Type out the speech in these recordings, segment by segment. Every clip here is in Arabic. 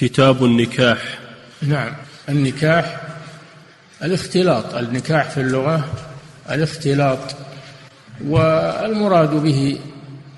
كتاب النكاح. نعم. النكاح الاختلاط النكاح في اللغة الاختلاط. والمراد به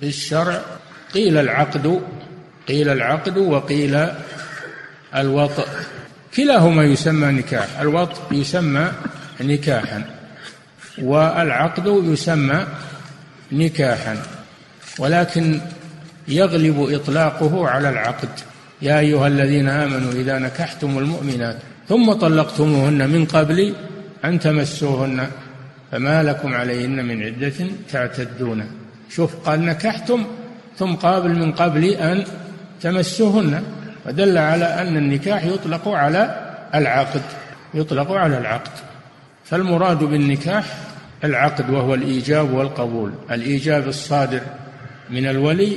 في الشرع قيل العقد قيل العقد وقيل الوطء. كلاهما يسمى نكاح الوطء يسمى نكاحا والعقد يسمى نكاحا. ولكن يغلب إطلاقه على العقد. يا أيها الذين آمنوا إذا نكحتم المؤمنات ثم طلقتموهن من قبل أن تمسوهن فما لكم عليهن من عدة تعتدون. شوف قال نكحتم ثم قابل من قبل أن تمسوهن. ودل على أن النكاح يطلق على العقد يطلق على العقد. فالمراد بالنكاح العقد وهو الإيجاب والقبول. الإيجاب الصادر من الولي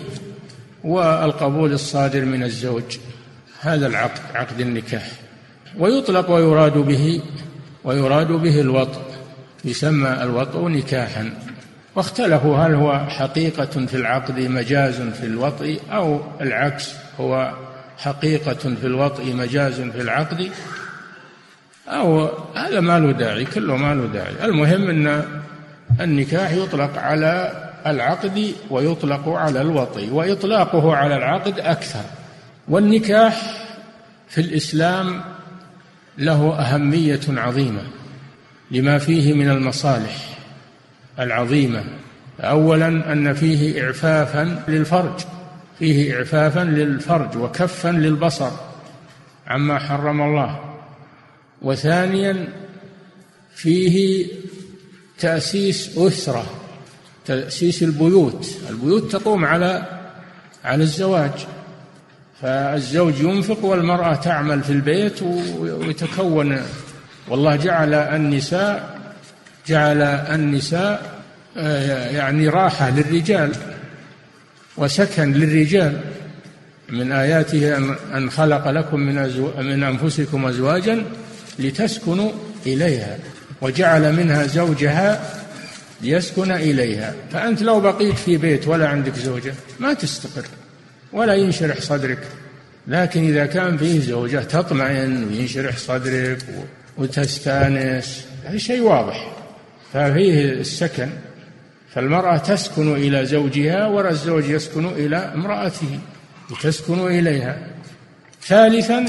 والقبول الصادر من الزوج هذا العقد عقد النكاح. ويطلق ويراد به ويراد به الوطء يسمى الوطء نكاحا. واختلفوا هل هو حقيقة في العقد مجاز في الوطء أو العكس هو حقيقة في الوطء مجاز في العقد أو هذا ما له داعي كله ما له داعي. المهم أن النكاح يطلق على العقد ويطلق على الوطي وإطلاقه على العقد أكثر. والنكاح في الإسلام له أهمية عظيمة لما فيه من المصالح العظيمة. أولا أن فيه إعفافا للفرج فيه إعفافا للفرج وكفا للبصر عما حرم الله. وثانيا فيه تأسيس أسرة تأسيس البيوت. البيوت تقوم على على الزواج. فالزوج ينفق والمرأة تعمل في البيت ويتكون. والله جعل النساء جعل النساء آه، يعني راحة للرجال وسكن للرجال. من آياته أن خلق لكم من من أنفسكم أزواجا لتسكنوا إليها. وجعل منها زوجها ليسكن إليها. فأنت لو بقيت في بيت ولا عندك زوجة ما تستقر ولا ينشرح صدرك. لكن إذا كان فيه زوجة تطمئن وينشرح صدرك وتستأنس. هذا شيء واضح. ففيه السكن. فالمرأة تسكن إلى زوجها والزوج يسكن إلى امرأته لتسكن إليها. ثالثا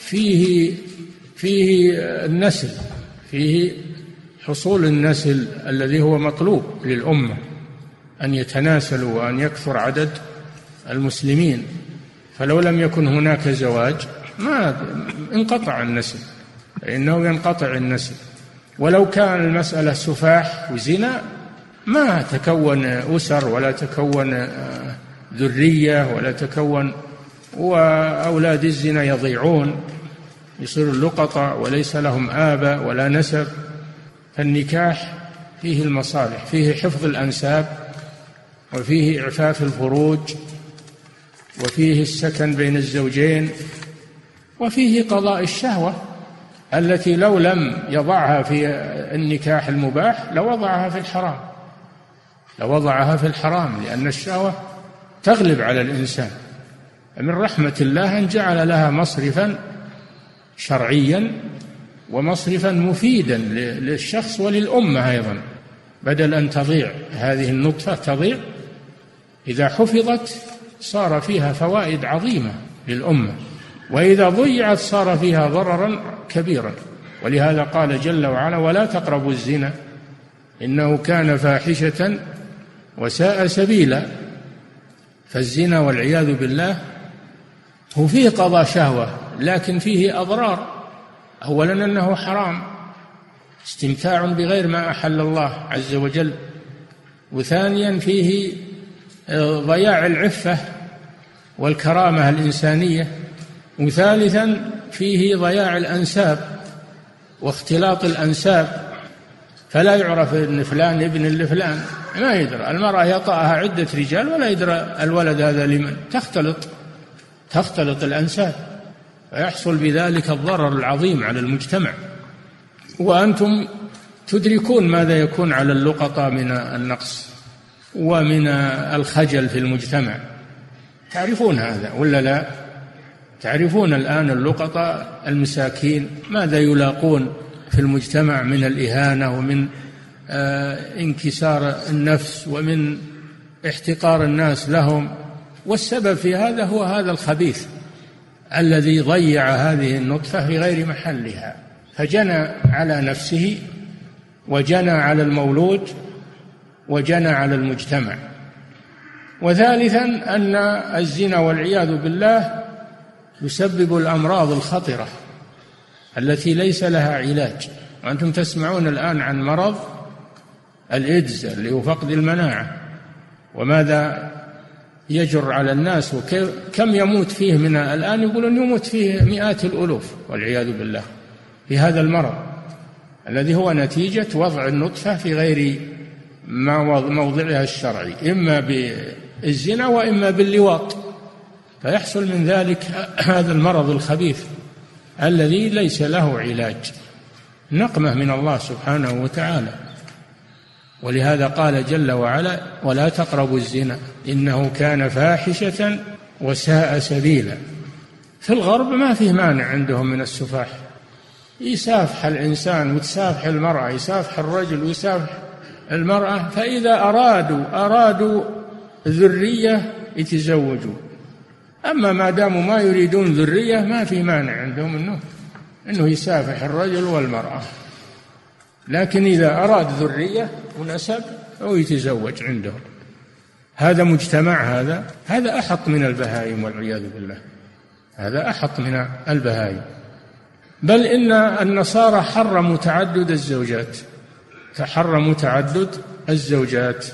فيه فيه النسل. فيه حصول النسل الذي هو مطلوب للأمة أن يتناسلوا وأن يكثر عدد المسلمين. فلو لم يكن هناك زواج ما انقطع النسل فإنه ينقطع النسل. ولو كان المسألة سفاح وزنا ما تكون أسر ولا تكون آه، ذرية ولا تكون وأولاد الزنا يضيعون يصير اللقطة وليس لهم آباء ولا نسب. فالنكاح فيه المصالح فيه حفظ الأنساب وفيه إعفاف الفروج وفيه السكن بين الزوجين وفيه قضاء الشهوة التي لو لم يضعها في النكاح المباح لوضعها في الحرام. لوضعها في الحرام لأن الشهوة تغلب على الإنسان. من رحمة الله أن جعل لها مصرفا شرعيا ومصرفا مفيدا للشخص وللأمة أيضا. بدل أن تضيع هذه النطفة تضيع. إذا حفظت صار فيها فوائد عظيمة للأمة. وإذا ضيعت صار فيها ضررا كبيرا. ولهذا قال جل وعلا ولا تقربوا الزنا إنه كان فاحشة وساء سبيلا. فالزنا والعياذ بالله هو فيه قضاء شهوة لكن فيه أضرار. أولا أنه حرام استمتاع بغير ما أحل الله عز وجل. وثانيا فيه آه، ضياع العفة والكرامة الإنسانية. وثالثا فيه ضياع الأنساب واختلاط الأنساب. فلا يعرف إن فلان ابن لفلان ما يدرى. المرأة يطأها عدة رجال ولا يدرى الولد هذا لمن. تختلط تختلط الأنساب. فيحصل بذلك الضرر العظيم على المجتمع. وأنتم تدركون ماذا يكون على اللقطة من النقص ومن الخجل في المجتمع. تعرفون هذا ولا لا؟ تعرفون الآن اللقطة المساكين ماذا يلاقون في المجتمع من الإهانة ومن آه، انكسار النفس ومن احتقار الناس لهم؟ والسبب في هذا هو هذا الخبيث. الذي ضيع هذه النطفة في غير محلها فجنى على نفسه وجنى على المولود وجنى على المجتمع. وثالثا أن الزنا والعياذ بالله يسبب الأمراض الخطرة التي ليس لها علاج. وأنتم تسمعون الآن عن مرض الإيدز اللي هو فقد المناعة. وماذا يجر على الناس وكم يموت فيه من الآن يقولون يموت فيه مئات الألوف والعياذ بالله في هذا المرض. الذي هو نتيجة وضع النطفة في غير موضعها الشرعي إما بالزنا وإما باللواط. فيحصل من ذلك هذا المرض الخبيث الذي ليس له علاج. نقمة من الله سبحانه وتعالى. ولهذا قال جل وعلا ولا تقربوا الزنا إنه كان فاحشة وساء سبيلا. في الغرب ما فيه مانع عندهم من السفاح. يسافح الإنسان وتسافح المرأة يسافح الرجل ويسافح المرأة فإذا أرادوا أرادوا ذرية يتزوجوا. أما ما داموا ما يريدون ذرية ما في مانع عندهم أنه أنه يسافح الرجل والمرأة. لكن إذا أراد ذرية ونسب أو يتزوج عندهم هذا مجتمع هذا هذا أحط من البهائم والعياذ بالله. هذا أحط من البهائم. بل إن النصارى حرموا تعدد الزوجات. فحرموا تعدد الزوجات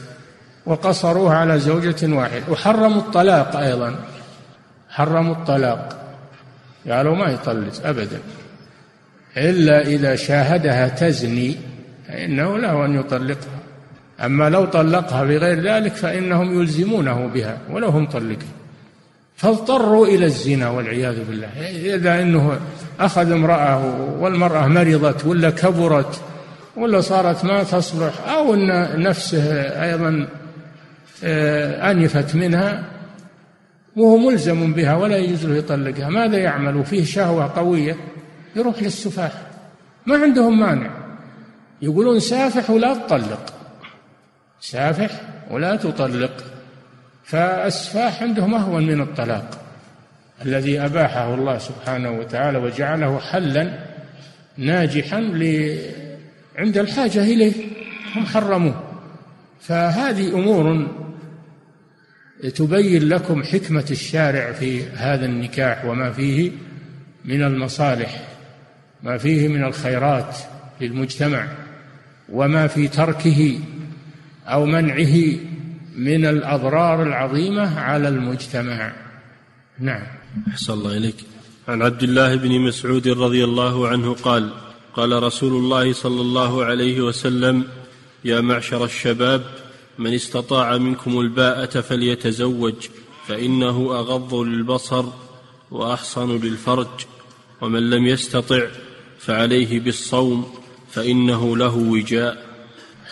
وقصروه على زوجة واحدة وحرموا الطلاق أيضا. حرموا الطلاق. قالوا ما يطلق أبدا. إلا إذا شاهدها تزني فإنه له أن يطلقها. أما لو طلقها بغير ذلك فإنهم يلزمونه بها ولو هم طلقها فاضطروا إلى الزنا والعياذ بالله. إذا أنه أخذ امرأة والمرأة مرضت ولا كبرت ولا صارت ما تصلح أو أن نفسه أيضا آه، أنفت منها وهو ملزم بها ولا يجوز له يطلقها. ماذا يعمل؟ فيه شهوة قوية. يروح للسفاح ما عندهم مانع. يقولون سافح ولا تطلق. سافح ولا تطلق. فالسفاح عندهم أهون من الطلاق. الذي أباحه الله سبحانه وتعالى وجعله حلا ناجحا عند الحاجة إليه. هم حرموه. فهذه أمور تبين لكم حكمة الشارع في هذا النكاح وما فيه من المصالح. ما فيه من الخيرات للمجتمع وما في تركه أو منعه من الأضرار العظيمة على المجتمع. نعم. أحسن الله إليك. عن عبد الله بن مسعود رضي الله عنه قال قال رسول الله صلى الله عليه وسلم يا معشر الشباب من استطاع منكم الباءة فليتزوج فإنه أغض للبصر وأحصن للفرج ومن لم يستطع فعليه بالصوم فإنه له وجاء.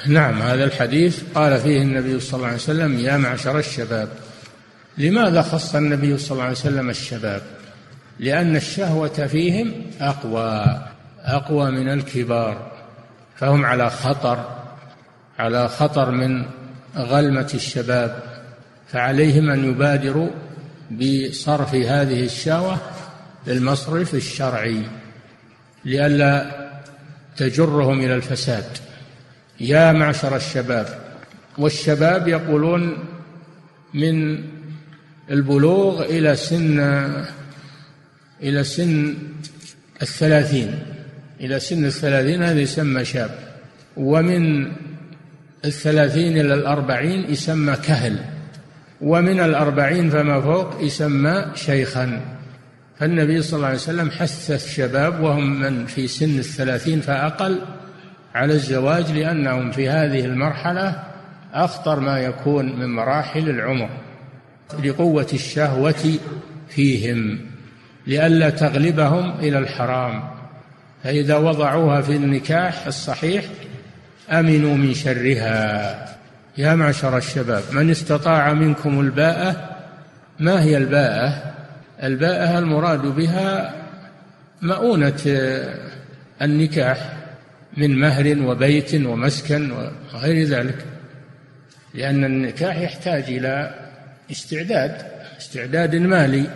نعم هذا الحديث قال فيه النبي صلى الله عليه وسلم يا معشر الشباب لماذا خص النبي صلى الله عليه وسلم الشباب؟ لأن الشهوة فيهم أقوى أقوى من الكبار فهم على خطر على خطر من غلمة الشباب فعليهم أن يبادروا بصرف هذه الشهوة للمصرف الشرعي. لئلا تجرهم إلى الفساد. يا معشر الشباب والشباب يقولون من البلوغ إلى سن إلى سن الثلاثين. إلى سن الثلاثين هذا يسمى شاب ومن الثلاثين إلى الأربعين يسمى كهل ومن الأربعين فما فوق يسمى شيخا. فالنبي صلى الله عليه وسلم حث الشباب وهم من في سن الثلاثين فأقل على الزواج لأنهم في هذه المرحلة أخطر ما يكون من مراحل العمر لقوة الشهوة فيهم لئلا تغلبهم إلى الحرام فإذا وضعوها في النكاح الصحيح أمنوا من شرها. يا معشر الشباب من استطاع منكم الباءة ما هي الباءة؟ الباءة المراد بها مؤونة النكاح من مهر وبيت ومسكن وغير ذلك لأن النكاح يحتاج إلى استعداد استعداد مالي.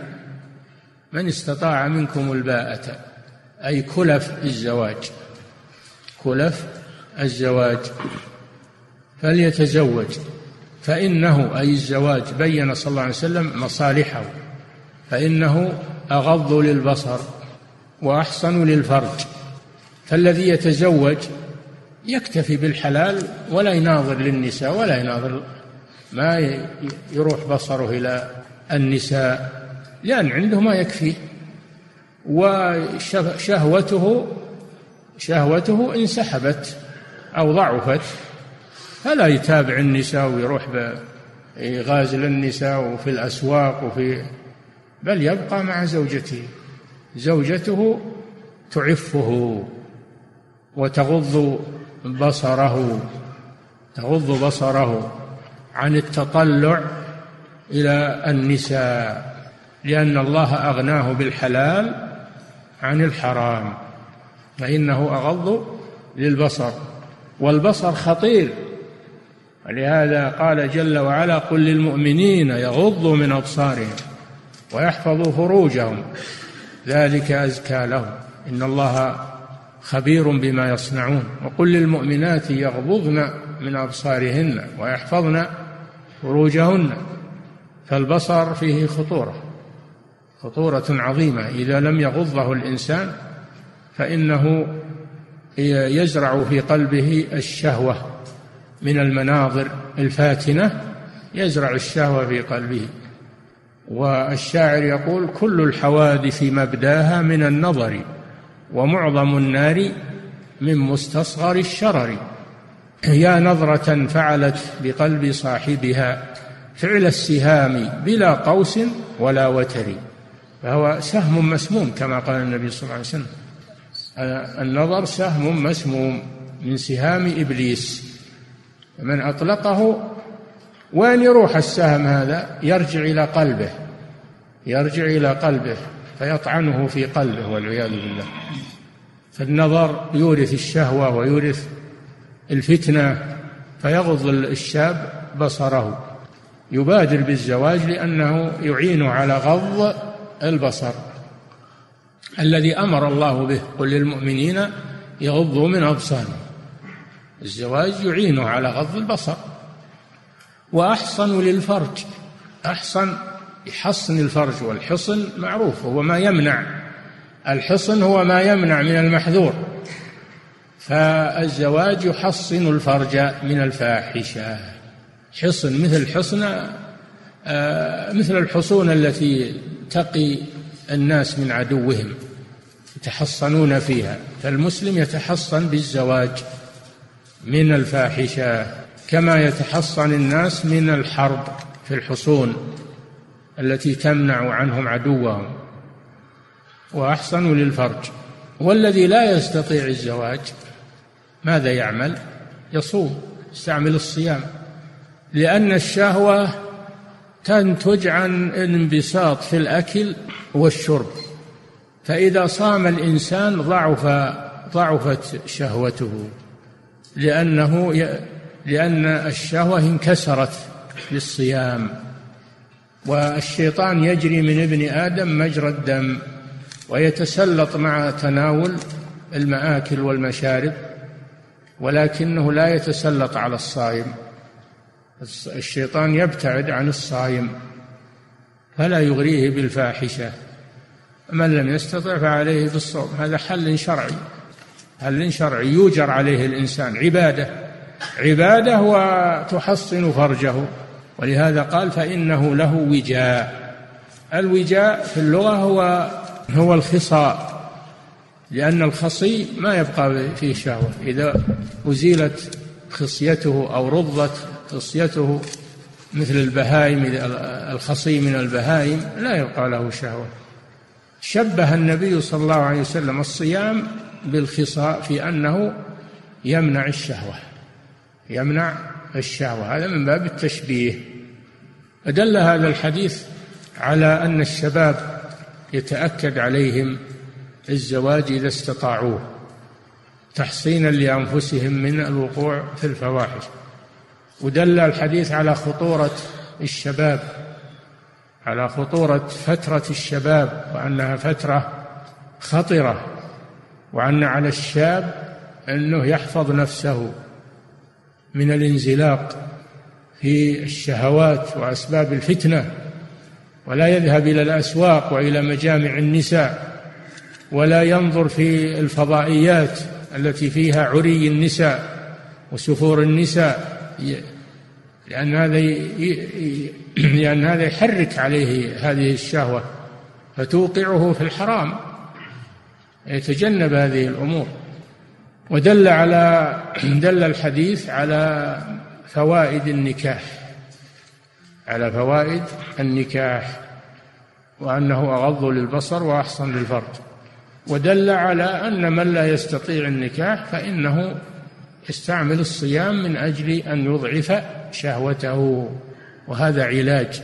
من استطاع منكم الباءة؟ أي كلف الزواج. كلف الزواج. فليتزوج. فإنه أي الزواج بين صلى الله عليه وسلم مصالحه. فإنه أغض للبصر وأحصن للفرج. فالذي يتزوج يكتفي بالحلال ولا يناظر للنساء ولا يناظر ما يروح بصره إلى النساء لأن عنده ما يكفيه وشهوته شهوته انسحبت أو ضعفت فلا يتابع النساء ويروح يغازل النساء وفي الأسواق وفي بل يبقى مع زوجته. زوجته تعفه وتغض بصره تغض بصره عن التطلع إلى النساء لأن الله أغناه بالحلال عن الحرام فإنه أغض للبصر والبصر خطير. ولهذا قال جل وعلا قل للمؤمنين يغضوا من أبصارهم. ويحفظوا فروجهم. ذلك أزكى لهم. إن الله خبير بما يصنعون. وقل للمؤمنات يغضضن من أبصارهن ويحفظن فروجهن. فالبصر فيه خطورة. خطورة عظيمة. إذا لم يغضه الإنسان فإنه يزرع في قلبه الشهوة من المناظر الفاتنة. يزرع الشهوة في قلبه. والشاعر يقول كل الحوادث مبداها من النظر ومعظم النار من مستصغر الشرر. يا نظرة فعلت بقلب صاحبها فعل السهام بلا قوس ولا وتر. فهو سهم مسموم كما قال النبي صلى الله عليه وسلم. النظر سهم مسموم من سهام إبليس. من أطلقه وين يروح السهم هذا؟ يرجع إلى قلبه. يرجع إلى قلبه فيطعنه في قلبه والعياذ بالله. فالنظر يورث الشهوة ويورث الفتنة فيغض الشاب بصره. يبادر بالزواج لأنه يعين على غض البصر. الذي أمر الله به قل للمؤمنين يغضوا من أبصارهم. الزواج يعينه على غض البصر. وأحصن للفرج. أحصن يحصن الفرج والحصن معروف هو ما يمنع. الحصن هو ما يمنع من المحذور. فالزواج يحصن الفرج من الفاحشة. حصن مثل حصن آه، مثل الحصون التي تقي الناس من عدوهم يتحصنون فيها. فالمسلم يتحصن بالزواج من الفاحشة. كما يتحصن الناس من الحرب في الحصون التي تمنع عنهم عدوهم. واحصن للفرج. والذي لا يستطيع الزواج ماذا يعمل؟ يصوم يستعمل الصيام. لأن الشهوة تنتج عن انبساط في الأكل والشرب. فإذا صام الإنسان ضعف ضعفت شهوته لأنه لأن الشهوة انكسرت بالصيام والشيطان يجري من ابن آدم مجرى الدم ويتسلط مع تناول المآكل والمشارب ولكنه لا يتسلط على الصائم. الشيطان يبتعد عن الصائم فلا يغريه بالفاحشة. من لم يستطع فعليه بالصوم. هذا حل شرعي حل شرعي يوجر عليه الإنسان. عبادة. عبادة وتحصن فرجه. ولهذا قال فإنه له وجاء. الوجاء في اللغة هو هو الخصاء. لأن الخصي ما يبقى فيه شهوة إذا أزيلت خصيته أو رضت خصيته مثل البهائم الخصي من البهائم لا يبقى له شهوة شبه النبي صلى الله عليه وسلم الصيام بالخصاء في أنه يمنع الشهوة. يمنع الشهوة. هذا من باب التشبيه. أدل هذا الحديث على أن الشباب يتأكد عليهم الزواج إذا استطاعوه تحصينا لأنفسهم من الوقوع في الفواحش. ودل الحديث على خطورة الشباب على خطورة فترة الشباب وأنها فترة خطرة وأن على الشاب أنه يحفظ نفسه. من الانزلاق في الشهوات وأسباب الفتنة ولا يذهب إلى الأسواق وإلى مجامع النساء ولا ينظر في الفضائيات التي فيها عري النساء وسفور النساء لأن هذا لأن هذا يحرك عليه هذه الشهوة فتوقعه في الحرام يتجنب هذه الأمور. ودل على دل الحديث على فوائد النكاح على فوائد النكاح وأنه أغض للبصر وأحصن للفرج. ودل على أن من لا يستطيع النكاح فإنه يستعمل الصيام من أجل أن يضعف شهوته وهذا علاج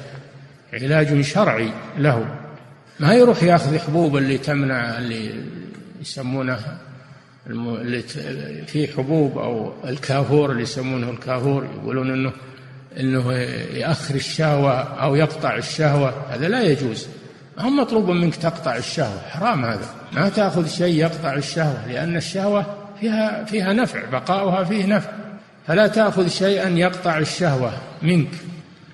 علاج شرعي له. ما يروح يأخذ حبوب اللي تمنع اللي يسمونه في حبوب أو الكافور اللي يسمونه الكافور يقولون انه إنه يأخر الشهوة أو يقطع الشهوة. هذا لا يجوز. هم مطلوب منك تقطع الشهوة. حرام هذا. ما تأخذ شيء يقطع الشهوة لأن الشهوة فيها فيها نفع بقاؤها فيه نفع. فلا تأخذ شيئا يقطع الشهوة منك.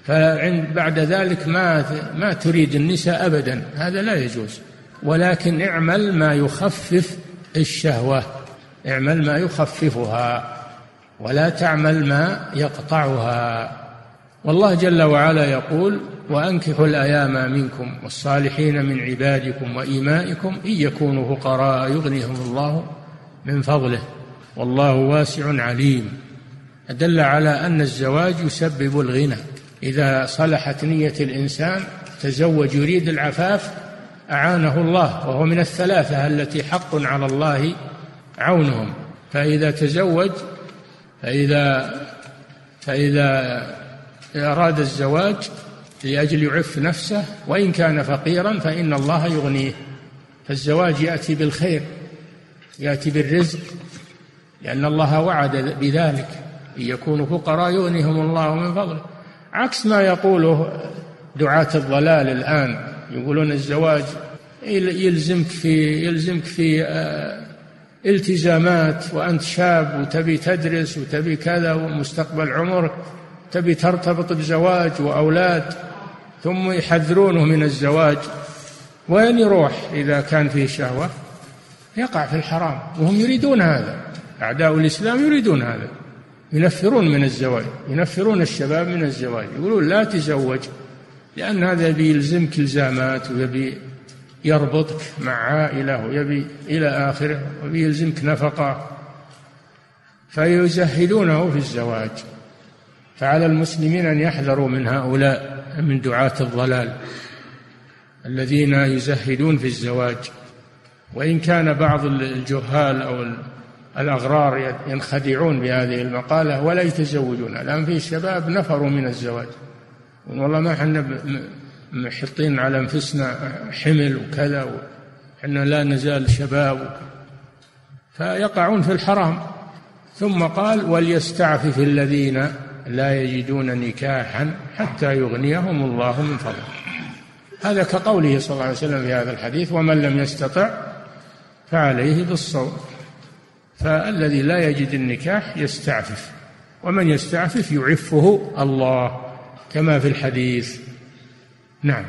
فعند بعد ذلك ما ما تريد النساء ابدا. هذا لا يجوز. ولكن اعمل ما يخفف الشهوة. اعمل ما يخففها ولا تعمل ما يقطعها. والله جل وعلا يقول وأنكحوا الأيام منكم والصالحين من عبادكم وإيمائكم إن يكونوا فقراء يغنيهم الله من فضله والله واسع عليم. دل على أن الزواج يسبب الغنى. إذا صلحت نية الإنسان تزوج يريد العفاف أعانه الله وهو من الثلاثة التي حق على الله عونهم. فإذا تزوج فإذا فإذا أراد الزواج لأجل يعف نفسه وإن كان فقيرا فإن الله يغنيه. فالزواج يأتي بالخير يأتي بالرزق لأن الله وعد بذلك إن يكونوا فقراء يغنيهم الله من فضله. عكس ما يقوله دعاة الضلال الآن يقولون الزواج يلزمك في يلزمك في آه، التزامات وأنت شاب وتبي تدرس وتبي كذا ومستقبل عمرك تبي ترتبط بزواج وأولاد ثم يحذرونه من الزواج. وين يروح إذا كان فيه شهوة؟ يقع في الحرام وهم يريدون هذا. أعداء الإسلام يريدون هذا. ينفرون من الزواج ينفرون الشباب من الزواج. يقولون لا تزوج لأن هذا بيلزمك إلزامات ويبي يربطك مع عائلة ويبي إلى آخره ويلزمك نفقة. فيزهدونه في الزواج. فعلى المسلمين أن يحذروا من هؤلاء من دعاة الضلال الذين يزهدون في الزواج. وإن كان بعض الجهال أو الأغرار ينخدعون بهذه المقالة ولا يتزوجون. الآن في شباب نفروا من الزواج. والله ما إحنا محطين على أنفسنا حمل وكذا وحنا لا نزال شباب فيقعون في الحرام. ثم قال وليستعفف الذين لا يجدون نكاحا حتى يغنيهم الله من فضله. هذا كقوله صلى الله عليه وسلم في هذا الحديث ومن لم يستطع فعليه بالصوم. فالذي لا يجد النكاح يستعفف ومن يستعفف يعفه الله كما في الحديث. نعم.